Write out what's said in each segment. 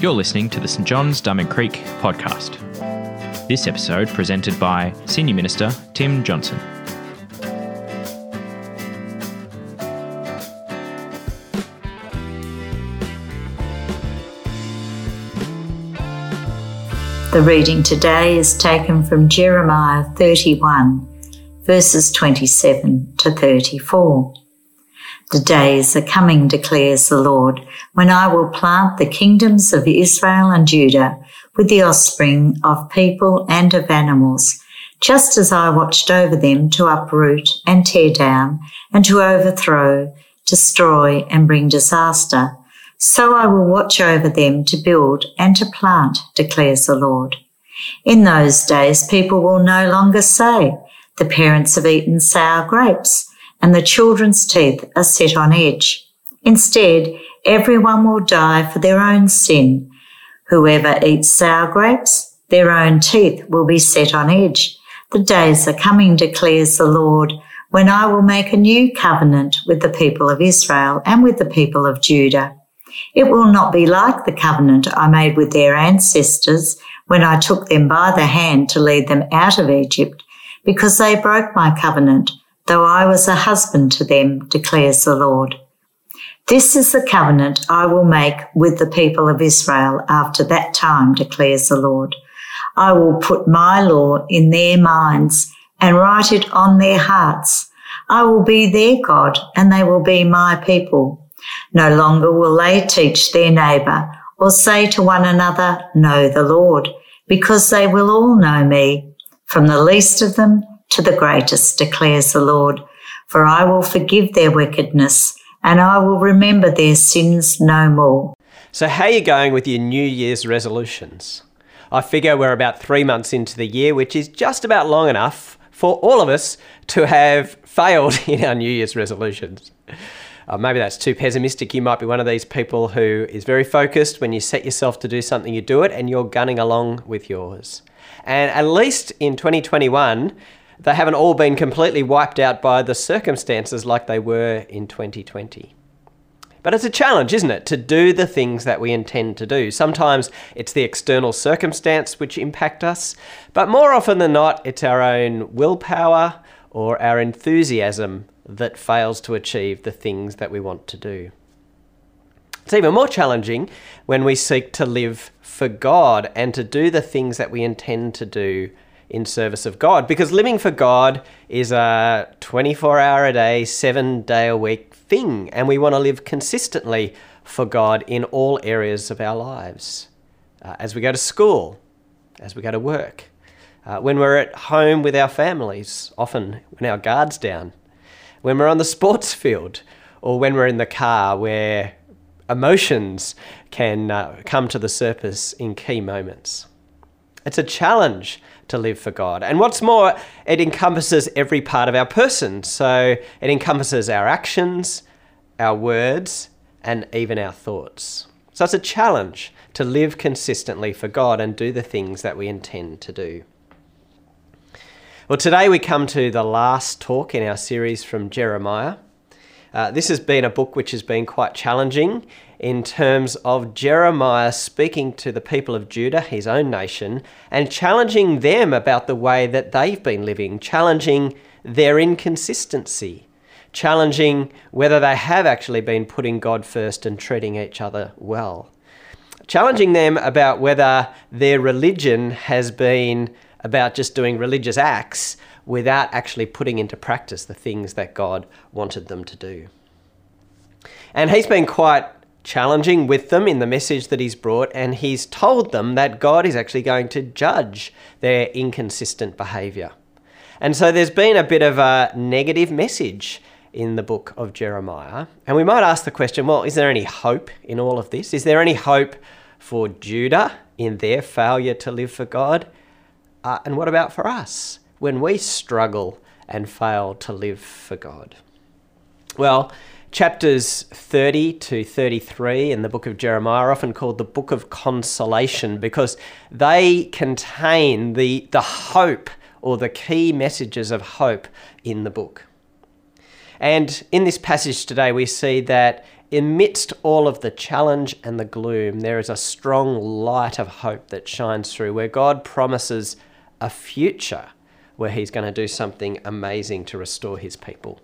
You're listening to the St John's Diamond Creek podcast. This episode presented by Senior Minister Tim Johnson. The reading today is taken from Jeremiah 31, verses 27 to 34. The days are coming, declares the Lord, when I will plant the kingdoms of Israel and Judah with the offspring of people and of animals, just as I watched over them to uproot and tear down and to overthrow, destroy and bring disaster so I will watch over them to build and to plant, declares the Lord. In those days, people will no longer say, the parents have eaten sour grapes and the children's teeth are set on edge. Instead, everyone will die for their own sin. Whoever eats sour grapes, their own teeth will be set on edge. The days are coming, declares the Lord, when I will make a new covenant with the people of Israel and with the people of Judah. It will not be like the covenant I made with their ancestors when I took them by the hand to lead them out of Egypt, because they broke my covenant, though I was a husband to them, declares the Lord. This is the covenant I will make with the people of Israel after that time, declares the Lord. I will put my law in their minds and write it on their hearts. I will be their God and they will be my people. No longer will they teach their neighbour or say to one another, Know the Lord, because they will all know me, from the least of them to the greatest, declares the Lord. For I will forgive their wickedness and I will remember their sins no more. So, how are you going with your New Year's resolutions? I figure we're about three months into the year, which is just about long enough for all of us to have failed in our New Year's resolutions. Uh, maybe that's too pessimistic. You might be one of these people who is very focused. When you set yourself to do something, you do it and you're gunning along with yours. And at least in 2021, they haven't all been completely wiped out by the circumstances like they were in 2020. But it's a challenge, isn't it, to do the things that we intend to do? Sometimes it's the external circumstance which impact us, but more often than not, it's our own willpower or our enthusiasm that fails to achieve the things that we want to do. It's even more challenging when we seek to live for God and to do the things that we intend to do in service of God. Because living for God is a 24 hour a day, seven day a week thing. And we want to live consistently for God in all areas of our lives. Uh, as we go to school, as we go to work, uh, when we're at home with our families, often when our guard's down, when we're on the sports field or when we're in the car where emotions can uh, come to the surface in key moments. It's a challenge to live for God. And what's more, it encompasses every part of our person. So it encompasses our actions, our words, and even our thoughts. So it's a challenge to live consistently for God and do the things that we intend to do. Well, today we come to the last talk in our series from Jeremiah. Uh, this has been a book which has been quite challenging in terms of Jeremiah speaking to the people of Judah, his own nation, and challenging them about the way that they've been living, challenging their inconsistency, challenging whether they have actually been putting God first and treating each other well, challenging them about whether their religion has been about just doing religious acts without actually putting into practice the things that God wanted them to do. And he's been quite challenging with them in the message that he's brought, and he's told them that God is actually going to judge their inconsistent behavior. And so there's been a bit of a negative message in the book of Jeremiah. And we might ask the question well, is there any hope in all of this? Is there any hope for Judah in their failure to live for God? Uh, and what about for us when we struggle and fail to live for God? Well, chapters 30 to 33 in the book of Jeremiah are often called the book of consolation because they contain the, the hope or the key messages of hope in the book. And in this passage today, we see that amidst all of the challenge and the gloom, there is a strong light of hope that shines through where God promises a future where He's going to do something amazing to restore His people.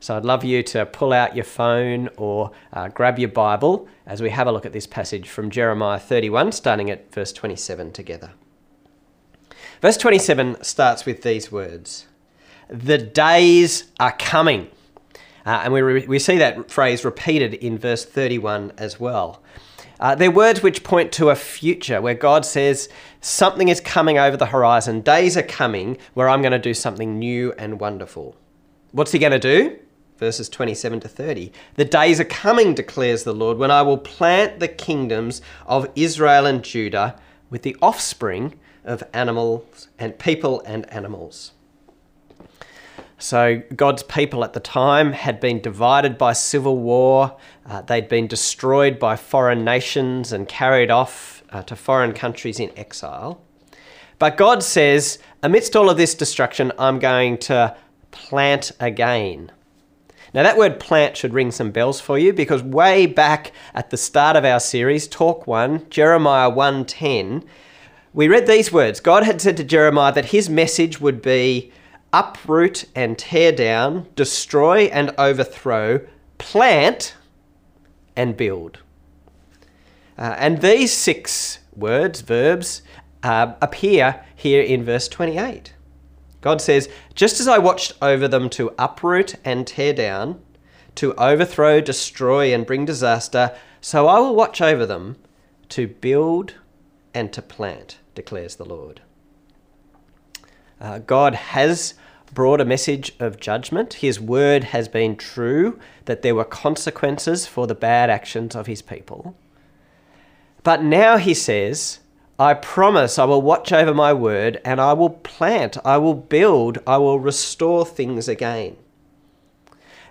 So I'd love you to pull out your phone or uh, grab your Bible as we have a look at this passage from Jeremiah 31, starting at verse 27 together. Verse 27 starts with these words The days are coming. Uh, and we, re- we see that phrase repeated in verse 31 as well. Uh, they're words which point to a future where God says, Something is coming over the horizon. Days are coming where I'm going to do something new and wonderful. What's he going to do? Verses 27 to 30. The days are coming, declares the Lord, when I will plant the kingdoms of Israel and Judah with the offspring of animals and people and animals. So, God's people at the time had been divided by civil war. Uh, they'd been destroyed by foreign nations and carried off uh, to foreign countries in exile. But God says, amidst all of this destruction, I'm going to plant again. Now, that word plant should ring some bells for you because way back at the start of our series, Talk 1, Jeremiah 1:10, we read these words. God had said to Jeremiah that his message would be uproot and tear down, destroy and overthrow, plant and build. Uh, and these six words, verbs, uh, appear here in verse 28. God says, Just as I watched over them to uproot and tear down, to overthrow, destroy, and bring disaster, so I will watch over them to build and to plant, declares the Lord. Uh, God has brought a message of judgment. His word has been true, that there were consequences for the bad actions of his people. But now he says, I promise I will watch over my word and I will plant, I will build, I will restore things again.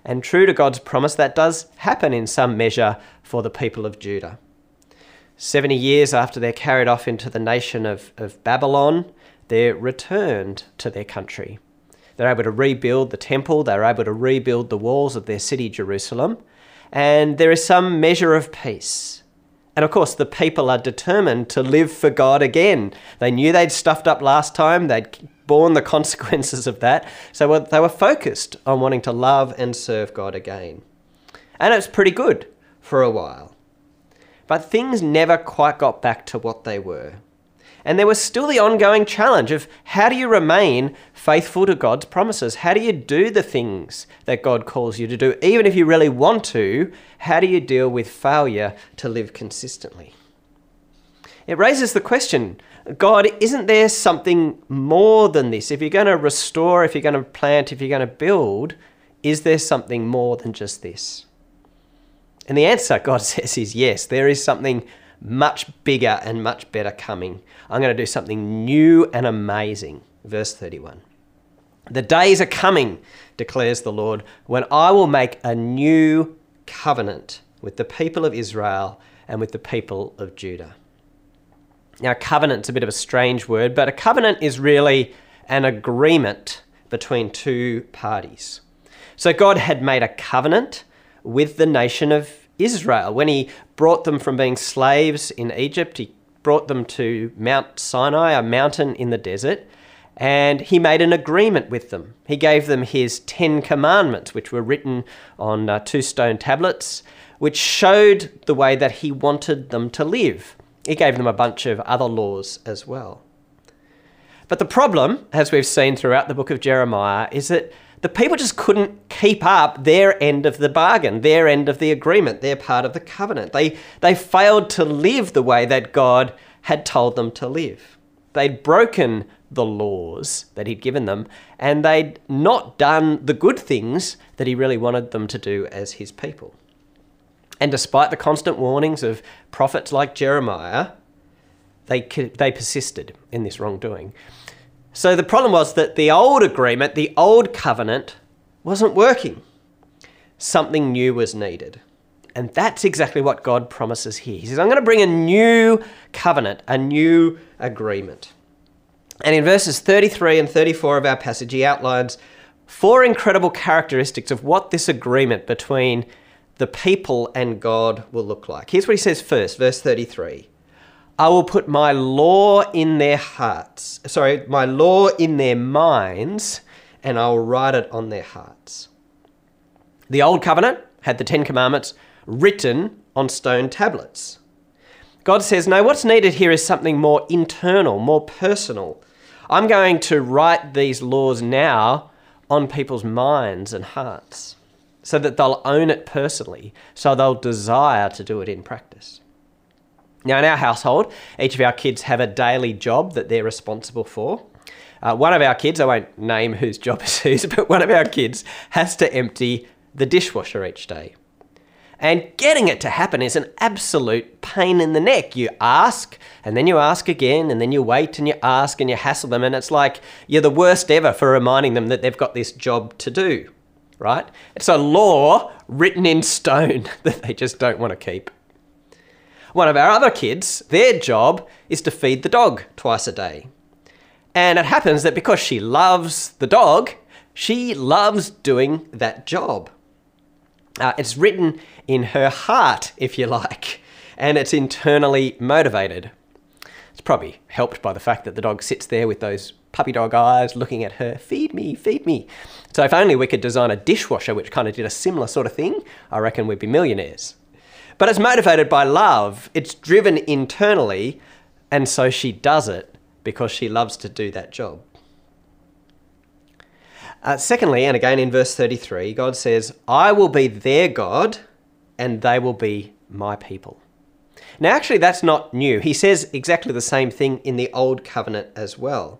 And true to God's promise, that does happen in some measure for the people of Judah. 70 years after they're carried off into the nation of, of Babylon, they're returned to their country. They're able to rebuild the temple, they're able to rebuild the walls of their city, Jerusalem, and there is some measure of peace. And of course, the people are determined to live for God again. They knew they'd stuffed up last time, they'd borne the consequences of that, so they were focused on wanting to love and serve God again. And it's pretty good for a while. But things never quite got back to what they were. And there was still the ongoing challenge of how do you remain faithful to God's promises? How do you do the things that God calls you to do? Even if you really want to, how do you deal with failure to live consistently? It raises the question God, isn't there something more than this? If you're going to restore, if you're going to plant, if you're going to build, is there something more than just this? And the answer, God says, is yes, there is something much bigger and much better coming. I'm going to do something new and amazing. Verse 31. The days are coming, declares the Lord, when I will make a new covenant with the people of Israel and with the people of Judah. Now, covenant's a bit of a strange word, but a covenant is really an agreement between two parties. So, God had made a covenant with the nation of Israel. When he brought them from being slaves in Egypt, he brought them to Mount Sinai, a mountain in the desert, and he made an agreement with them. He gave them his Ten Commandments, which were written on uh, two stone tablets, which showed the way that he wanted them to live. He gave them a bunch of other laws as well. But the problem, as we've seen throughout the book of Jeremiah, is that the people just couldn't keep up their end of the bargain, their end of the agreement, their part of the covenant. They, they failed to live the way that God had told them to live. They'd broken the laws that He'd given them, and they'd not done the good things that He really wanted them to do as His people. And despite the constant warnings of prophets like Jeremiah, they, they persisted in this wrongdoing. So the problem was that the old agreement, the old covenant, wasn't working. Something new was needed. And that's exactly what God promises here. He says, I'm going to bring a new covenant, a new agreement. And in verses 33 and 34 of our passage, he outlines four incredible characteristics of what this agreement between the people and God will look like. Here's what he says first, verse 33. I will put my law in their hearts, sorry, my law in their minds, and I'll write it on their hearts. The Old Covenant had the Ten Commandments written on stone tablets. God says, No, what's needed here is something more internal, more personal. I'm going to write these laws now on people's minds and hearts so that they'll own it personally, so they'll desire to do it in practice. Now, in our household, each of our kids have a daily job that they're responsible for. Uh, one of our kids, I won't name whose job is whose, but one of our kids has to empty the dishwasher each day. And getting it to happen is an absolute pain in the neck. You ask, and then you ask again, and then you wait and you ask and you hassle them, and it's like you're the worst ever for reminding them that they've got this job to do, right? It's a law written in stone that they just don't want to keep. One of our other kids, their job is to feed the dog twice a day. And it happens that because she loves the dog, she loves doing that job. Uh, it's written in her heart, if you like, and it's internally motivated. It's probably helped by the fact that the dog sits there with those puppy dog eyes looking at her, feed me, feed me. So if only we could design a dishwasher which kind of did a similar sort of thing, I reckon we'd be millionaires. But it's motivated by love, it's driven internally, and so she does it because she loves to do that job. Uh, secondly, and again in verse 33, God says, I will be their God and they will be my people. Now, actually, that's not new. He says exactly the same thing in the Old Covenant as well.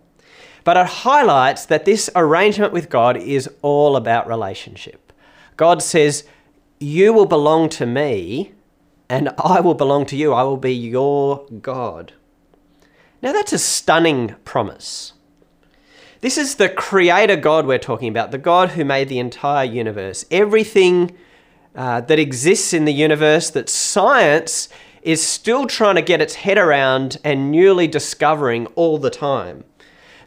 But it highlights that this arrangement with God is all about relationship. God says, You will belong to me, and I will belong to you. I will be your God. Now, that's a stunning promise. This is the creator God we're talking about, the God who made the entire universe. Everything uh, that exists in the universe that science is still trying to get its head around and newly discovering all the time.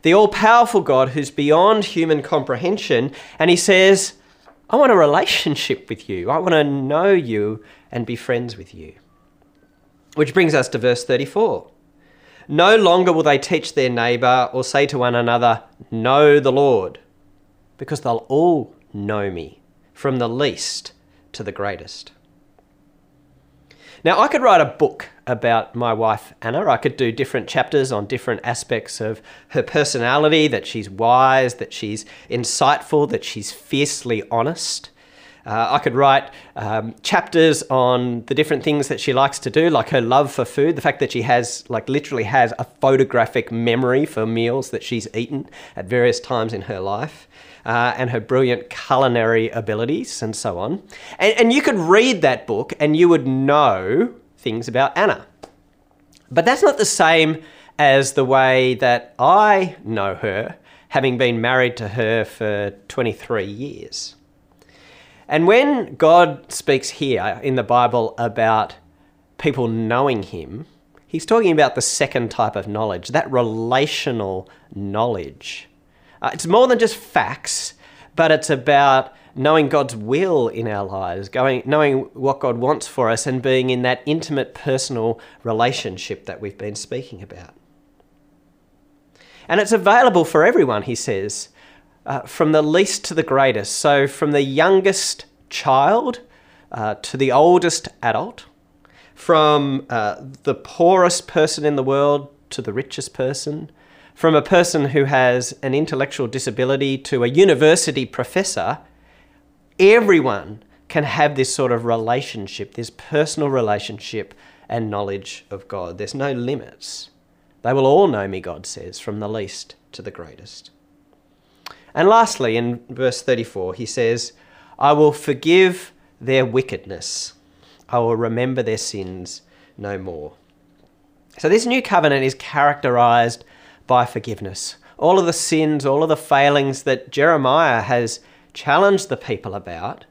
The all powerful God who's beyond human comprehension, and He says, I want a relationship with you. I want to know you and be friends with you. Which brings us to verse 34. No longer will they teach their neighbor or say to one another, Know the Lord, because they'll all know me, from the least to the greatest. Now, I could write a book about my wife Anna. I could do different chapters on different aspects of her personality that she's wise, that she's insightful, that she's fiercely honest. Uh, I could write um, chapters on the different things that she likes to do, like her love for food, the fact that she has, like, literally has a photographic memory for meals that she's eaten at various times in her life. Uh, and her brilliant culinary abilities, and so on. And, and you could read that book and you would know things about Anna. But that's not the same as the way that I know her, having been married to her for 23 years. And when God speaks here in the Bible about people knowing Him, He's talking about the second type of knowledge, that relational knowledge. Uh, it's more than just facts, but it's about knowing God's will in our lives, going, knowing what God wants for us, and being in that intimate personal relationship that we've been speaking about. And it's available for everyone, he says uh, from the least to the greatest. So, from the youngest child uh, to the oldest adult, from uh, the poorest person in the world to the richest person, from a person who has an intellectual disability to a university professor, everyone can have this sort of relationship, this personal relationship and knowledge of God. There's no limits. They will all know me, God says, from the least to the greatest. And lastly, in verse 34, he says, I will forgive their wickedness, I will remember their sins no more. So, this new covenant is characterized by forgiveness. All of the sins, all of the failings that Jeremiah has challenged the people about,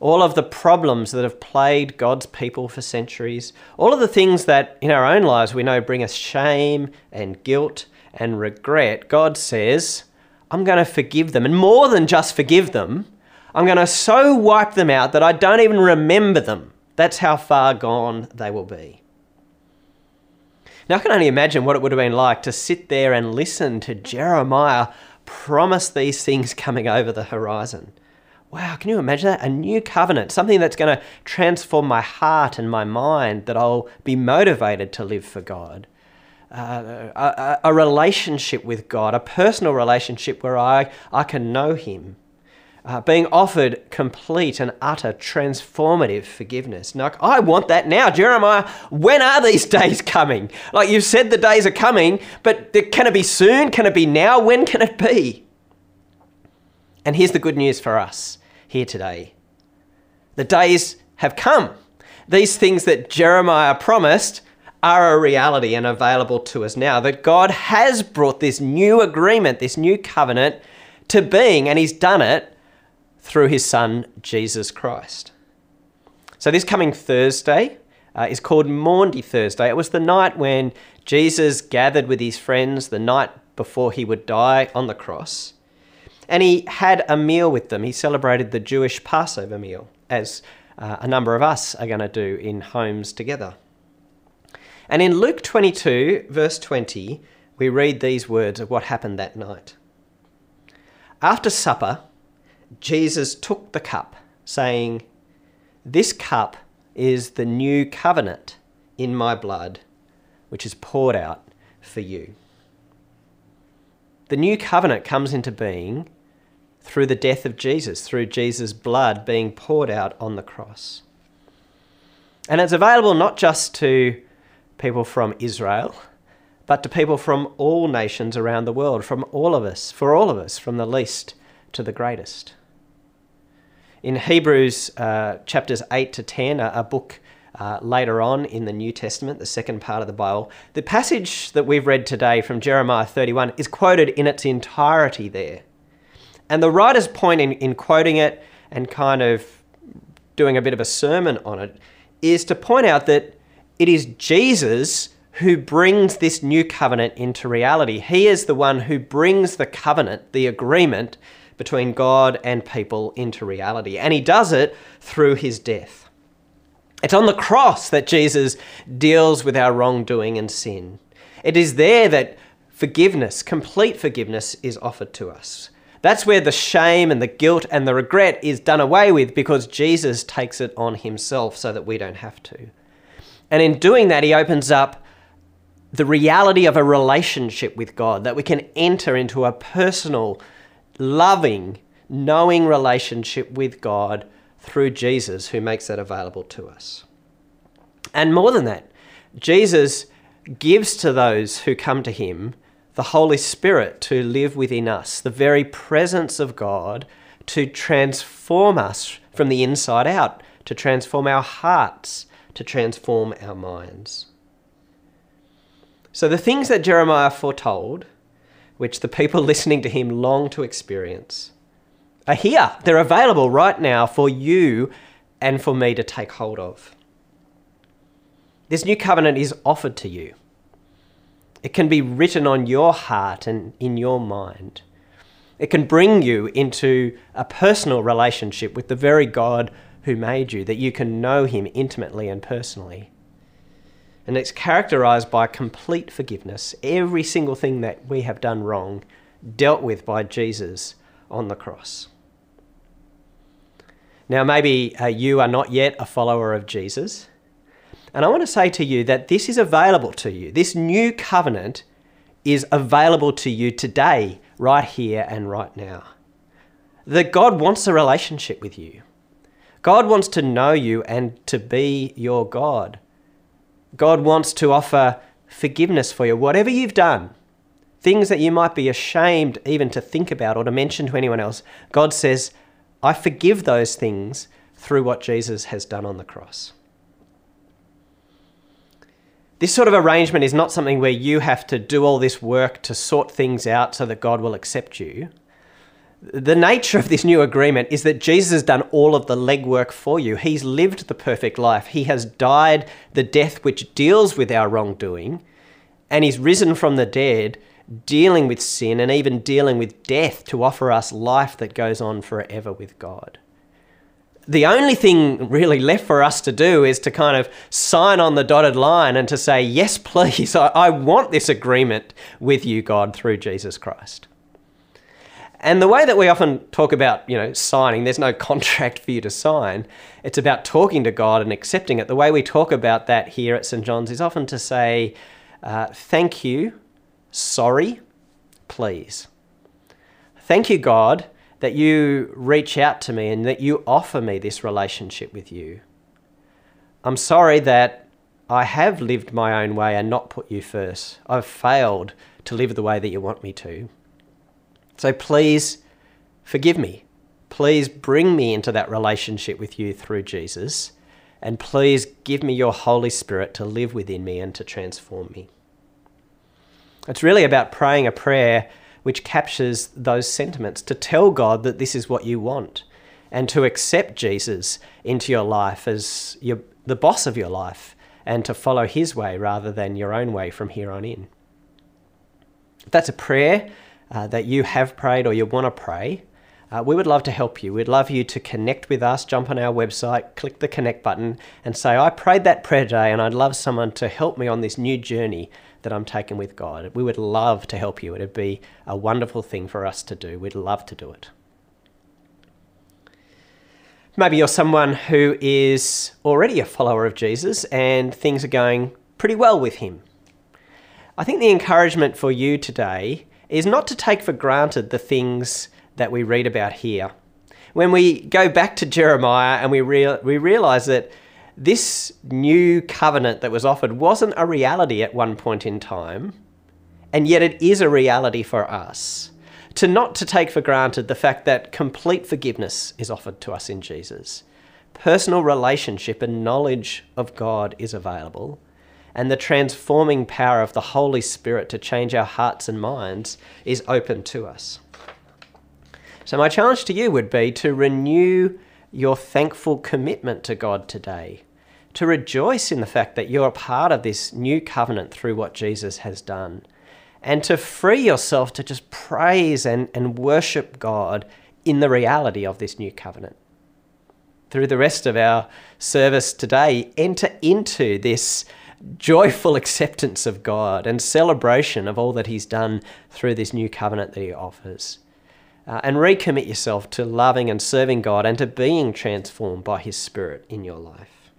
all of the problems that have plagued God's people for centuries, all of the things that in our own lives we know bring us shame and guilt and regret, God says, I'm going to forgive them. And more than just forgive them, I'm going to so wipe them out that I don't even remember them. That's how far gone they will be. Now, I can only imagine what it would have been like to sit there and listen to Jeremiah promise these things coming over the horizon. Wow, can you imagine that? A new covenant, something that's going to transform my heart and my mind, that I'll be motivated to live for God. Uh, a, relationship with God, a personal relationship where I, I can know Him uh, being offered complete and utter transformative forgiveness. Now, I want that now. Jeremiah, when are these days coming? Like you've said the days are coming, but can it be soon? Can it be now? When can it be? And here's the good news for us here today the days have come. These things that Jeremiah promised are a reality and available to us now. That God has brought this new agreement, this new covenant to being, and He's done it through his son, Jesus Christ. So, this coming Thursday uh, is called Maundy Thursday. It was the night when Jesus gathered with his friends, the night before he would die on the cross. And he had a meal with them. He celebrated the Jewish Passover meal, as uh, a number of us are going to do in homes together. And in Luke 22, verse 20, we read these words of what happened that night. After supper, Jesus took the cup, saying, This cup is the new covenant in my blood, which is poured out for you. The new covenant comes into being through the death of Jesus, through Jesus' blood being poured out on the cross. And it's available not just to people from Israel, but to people from all nations around the world, from all of us, for all of us, from the least to the greatest. In Hebrews uh, chapters 8 to 10, a, a book uh, later on in the New Testament, the second part of the Bible, the passage that we've read today from Jeremiah 31 is quoted in its entirety there. And the writer's point in, in quoting it and kind of doing a bit of a sermon on it is to point out that it is Jesus who brings this new covenant into reality. He is the one who brings the covenant, the agreement, between God and people into reality. And he does it through his death. It's on the cross that Jesus deals with our wrongdoing and sin. It is there that forgiveness, complete forgiveness, is offered to us. That's where the shame and the guilt and the regret is done away with because Jesus takes it on himself so that we don't have to. And in doing that, he opens up the reality of a relationship with God, that we can enter into a personal loving, knowing relationship with God through Jesus, who makes that available to us. And more than that, Jesus gives to those who come to him the Holy Spirit to live within us, the very presence of God to transform us from the inside out, to transform our hearts, to transform our minds. So, the things that Jeremiah foretold which the people listening to him long to experience, are here. They're available right now for you and for me to take hold of. This new covenant is offered to you. It can be written on your heart and in your mind. It can bring you into a personal relationship with the very God who made you, that you can know him intimately and personally and it's characterized by complete forgiveness. Every single thing that we have done wrong dealt with by Jesus on the cross. Now, maybe uh, you are not yet a follower of Jesus. And I want to say to you that this is available to you. This new covenant is available to you today, right here and right now. That God wants a relationship with you. God wants to know you and to be your God. God wants to offer forgiveness for you, whatever you've done, things that you might be ashamed even to think about or to mention to anyone else. God says, I forgive those things through what Jesus has done on the cross. This sort of arrangement is not something where you have to do all this work to sort things out so that God will accept you the nature of this new agreement is that Jesus has done all of the legwork for you. He's lived the perfect life. He has died the death which deals with our wrongdoing, and he's risen from the dead, dealing with sin and even dealing with death to offer us life that goes on forever with God. the only thing really left for us to do is to kind of sign on the dotted line and to say, Yes, please, I, I want this agreement with you, God, through Jesus Christ. And the way that we often talk about, you know, signing, there's no contract for you to sign. It's about talking to God and accepting it. The way we talk about that here at St. John's is often to say, uh, thank you, sorry, please. Thank you, God, that you reach out to me and that you offer me this relationship with you. I'm sorry that I have lived my own way and not put you first. I've failed to live the way that you want me to. So please forgive me. Please bring me into that relationship with you through Jesus. And please give me your Holy Spirit to live within me and to transform me. It's really about praying a prayer which captures those sentiments to tell God that this is what you want and to accept Jesus into your life as your, the boss of your life and to follow his way rather than your own way from here on in. If that's a prayer uh, that you have prayed or you want to pray, uh, we would love to help you. We'd love you to connect with us, jump on our website, click the connect button, and say, I prayed that prayer today, and I'd love someone to help me on this new journey that I'm taking with God. We would love to help you. It'd be a wonderful thing for us to do. We'd love to do it. Maybe you're someone who is already a follower of Jesus and things are going pretty well with him. I think the encouragement for you today is not to take for granted the things that we read about here. When we go back to Jeremiah and we, real, we realize that this new covenant that was offered wasn't a reality at one point in time, and yet it is a reality for us. To not to take for granted the fact that complete forgiveness is offered to us in Jesus. Personal relationship and knowledge of God is available, and the transforming power of the Holy Spirit to change our hearts and minds is open to us. So, my challenge to you would be to renew your thankful commitment to God today, to rejoice in the fact that you're a part of this new covenant through what Jesus has done, and to free yourself to just praise and, and worship God in the reality of this new covenant. Through the rest of our service today, enter into this joyful acceptance of God and celebration of all that He's done through this new covenant that He offers. Uh, and recommit yourself to loving and serving God and to being transformed by His Spirit in your life.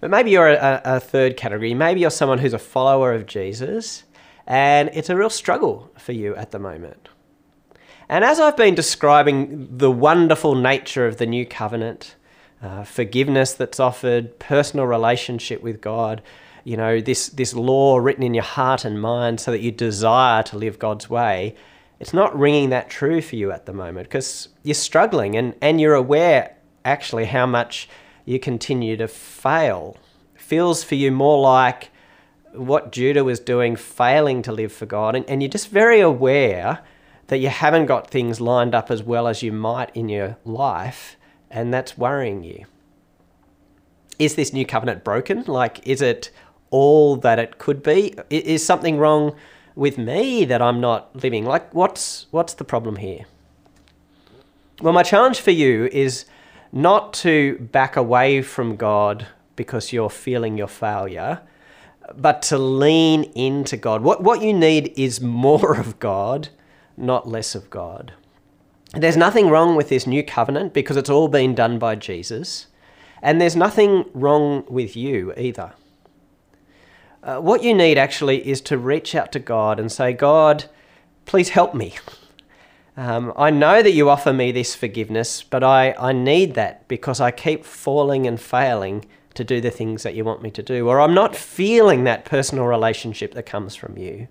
But maybe you're a, a third category. Maybe you're someone who's a follower of Jesus and it's a real struggle for you at the moment. And as I've been describing the wonderful nature of the new covenant, uh, forgiveness that's offered, personal relationship with God, you know, this, this law written in your heart and mind so that you desire to live God's way, it's not ringing that true for you at the moment because you're struggling and, and you're aware actually how much you continue to fail. feels for you more like what Judah was doing, failing to live for God, and, and you're just very aware that you haven't got things lined up as well as you might in your life and that's worrying you. Is this new covenant broken? Like, is it all that it could be? Is something wrong with me that I'm not living? Like, what's what's the problem here? Well, my challenge for you is not to back away from God because you're feeling your failure, but to lean into God. What what you need is more of God, not less of God. There's nothing wrong with this new covenant because it's all been done by Jesus. And there's nothing wrong with you either. Uh, what you need actually is to reach out to God and say, God, please help me. Um, I know that you offer me this forgiveness, but I, I need that because I keep falling and failing to do the things that you want me to do, or I'm not feeling that personal relationship that comes from you.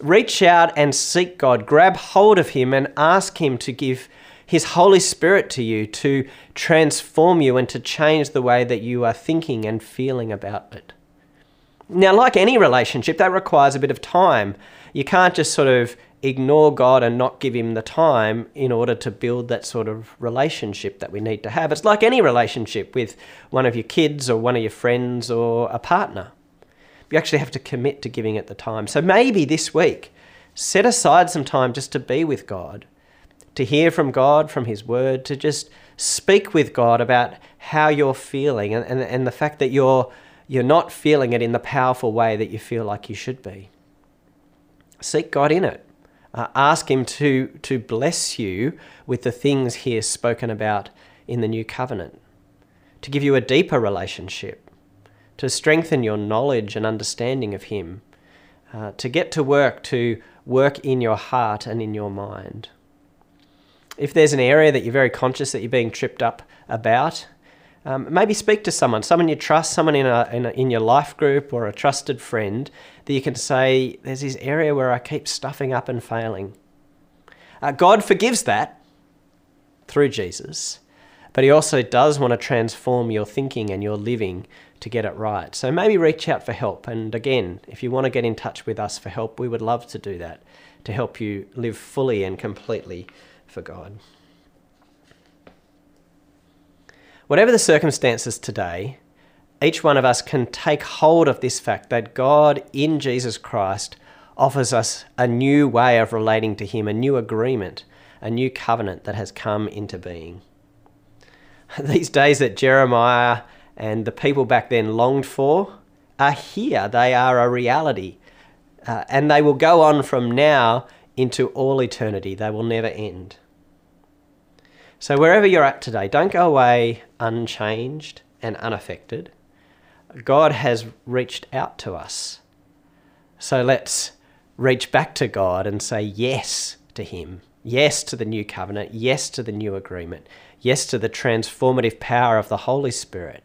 Reach out and seek God. Grab hold of Him and ask Him to give His Holy Spirit to you to transform you and to change the way that you are thinking and feeling about it. Now, like any relationship, that requires a bit of time. You can't just sort of ignore God and not give Him the time in order to build that sort of relationship that we need to have. It's like any relationship with one of your kids or one of your friends or a partner you actually have to commit to giving it the time. So maybe this week, set aside some time just to be with God. to hear from God, from His Word, to just speak with God about how you're feeling and, and, and the fact that you're, you're not feeling it in the powerful way that you feel like you should be. Seek God in it. Uh, ask Him to, to bless you with the things here spoken about in the new covenant, to give you a deeper relationship, to strengthen your knowledge and understanding of Him, uh, to get to work to work in your heart and in your mind. If there's an area that you're very conscious that you're being tripped up about, um, maybe speak to someone, someone you trust, someone in, a, in, a, in your life group or a trusted friend that you can say, There's this area where I keep stuffing up and failing. Uh, God forgives that through Jesus, but He also does want to transform your thinking and your living to get it right. So maybe reach out for help. And again, if you want to get in touch with us for help, we would love to do that to help you live fully and completely for God. Whatever the circumstances today, each one of us can take hold of this fact that God in Jesus Christ offers us a new way of relating to Him, a new agreement, a new covenant that has come into being. These days that Jeremiah and the people back then longed for are here. They are a reality. Uh, and they will go on from now into all eternity. They will never end. So, wherever you're at today, don't go away unchanged and unaffected. God has reached out to us. So, let's reach back to God and say yes to Him. Yes to the new covenant. Yes to the new agreement. Yes to the transformative power of the Holy Spirit.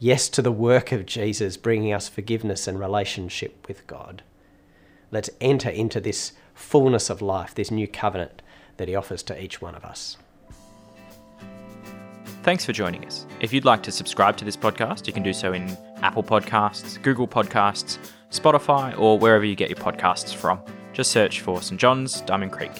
Yes to the work of Jesus bringing us forgiveness and relationship with God. Let's enter into this fullness of life, this new covenant that He offers to each one of us. Thanks for joining us. If you'd like to subscribe to this podcast, you can do so in Apple Podcasts, Google Podcasts, Spotify, or wherever you get your podcasts from. Just search for St. John's Diamond Creek.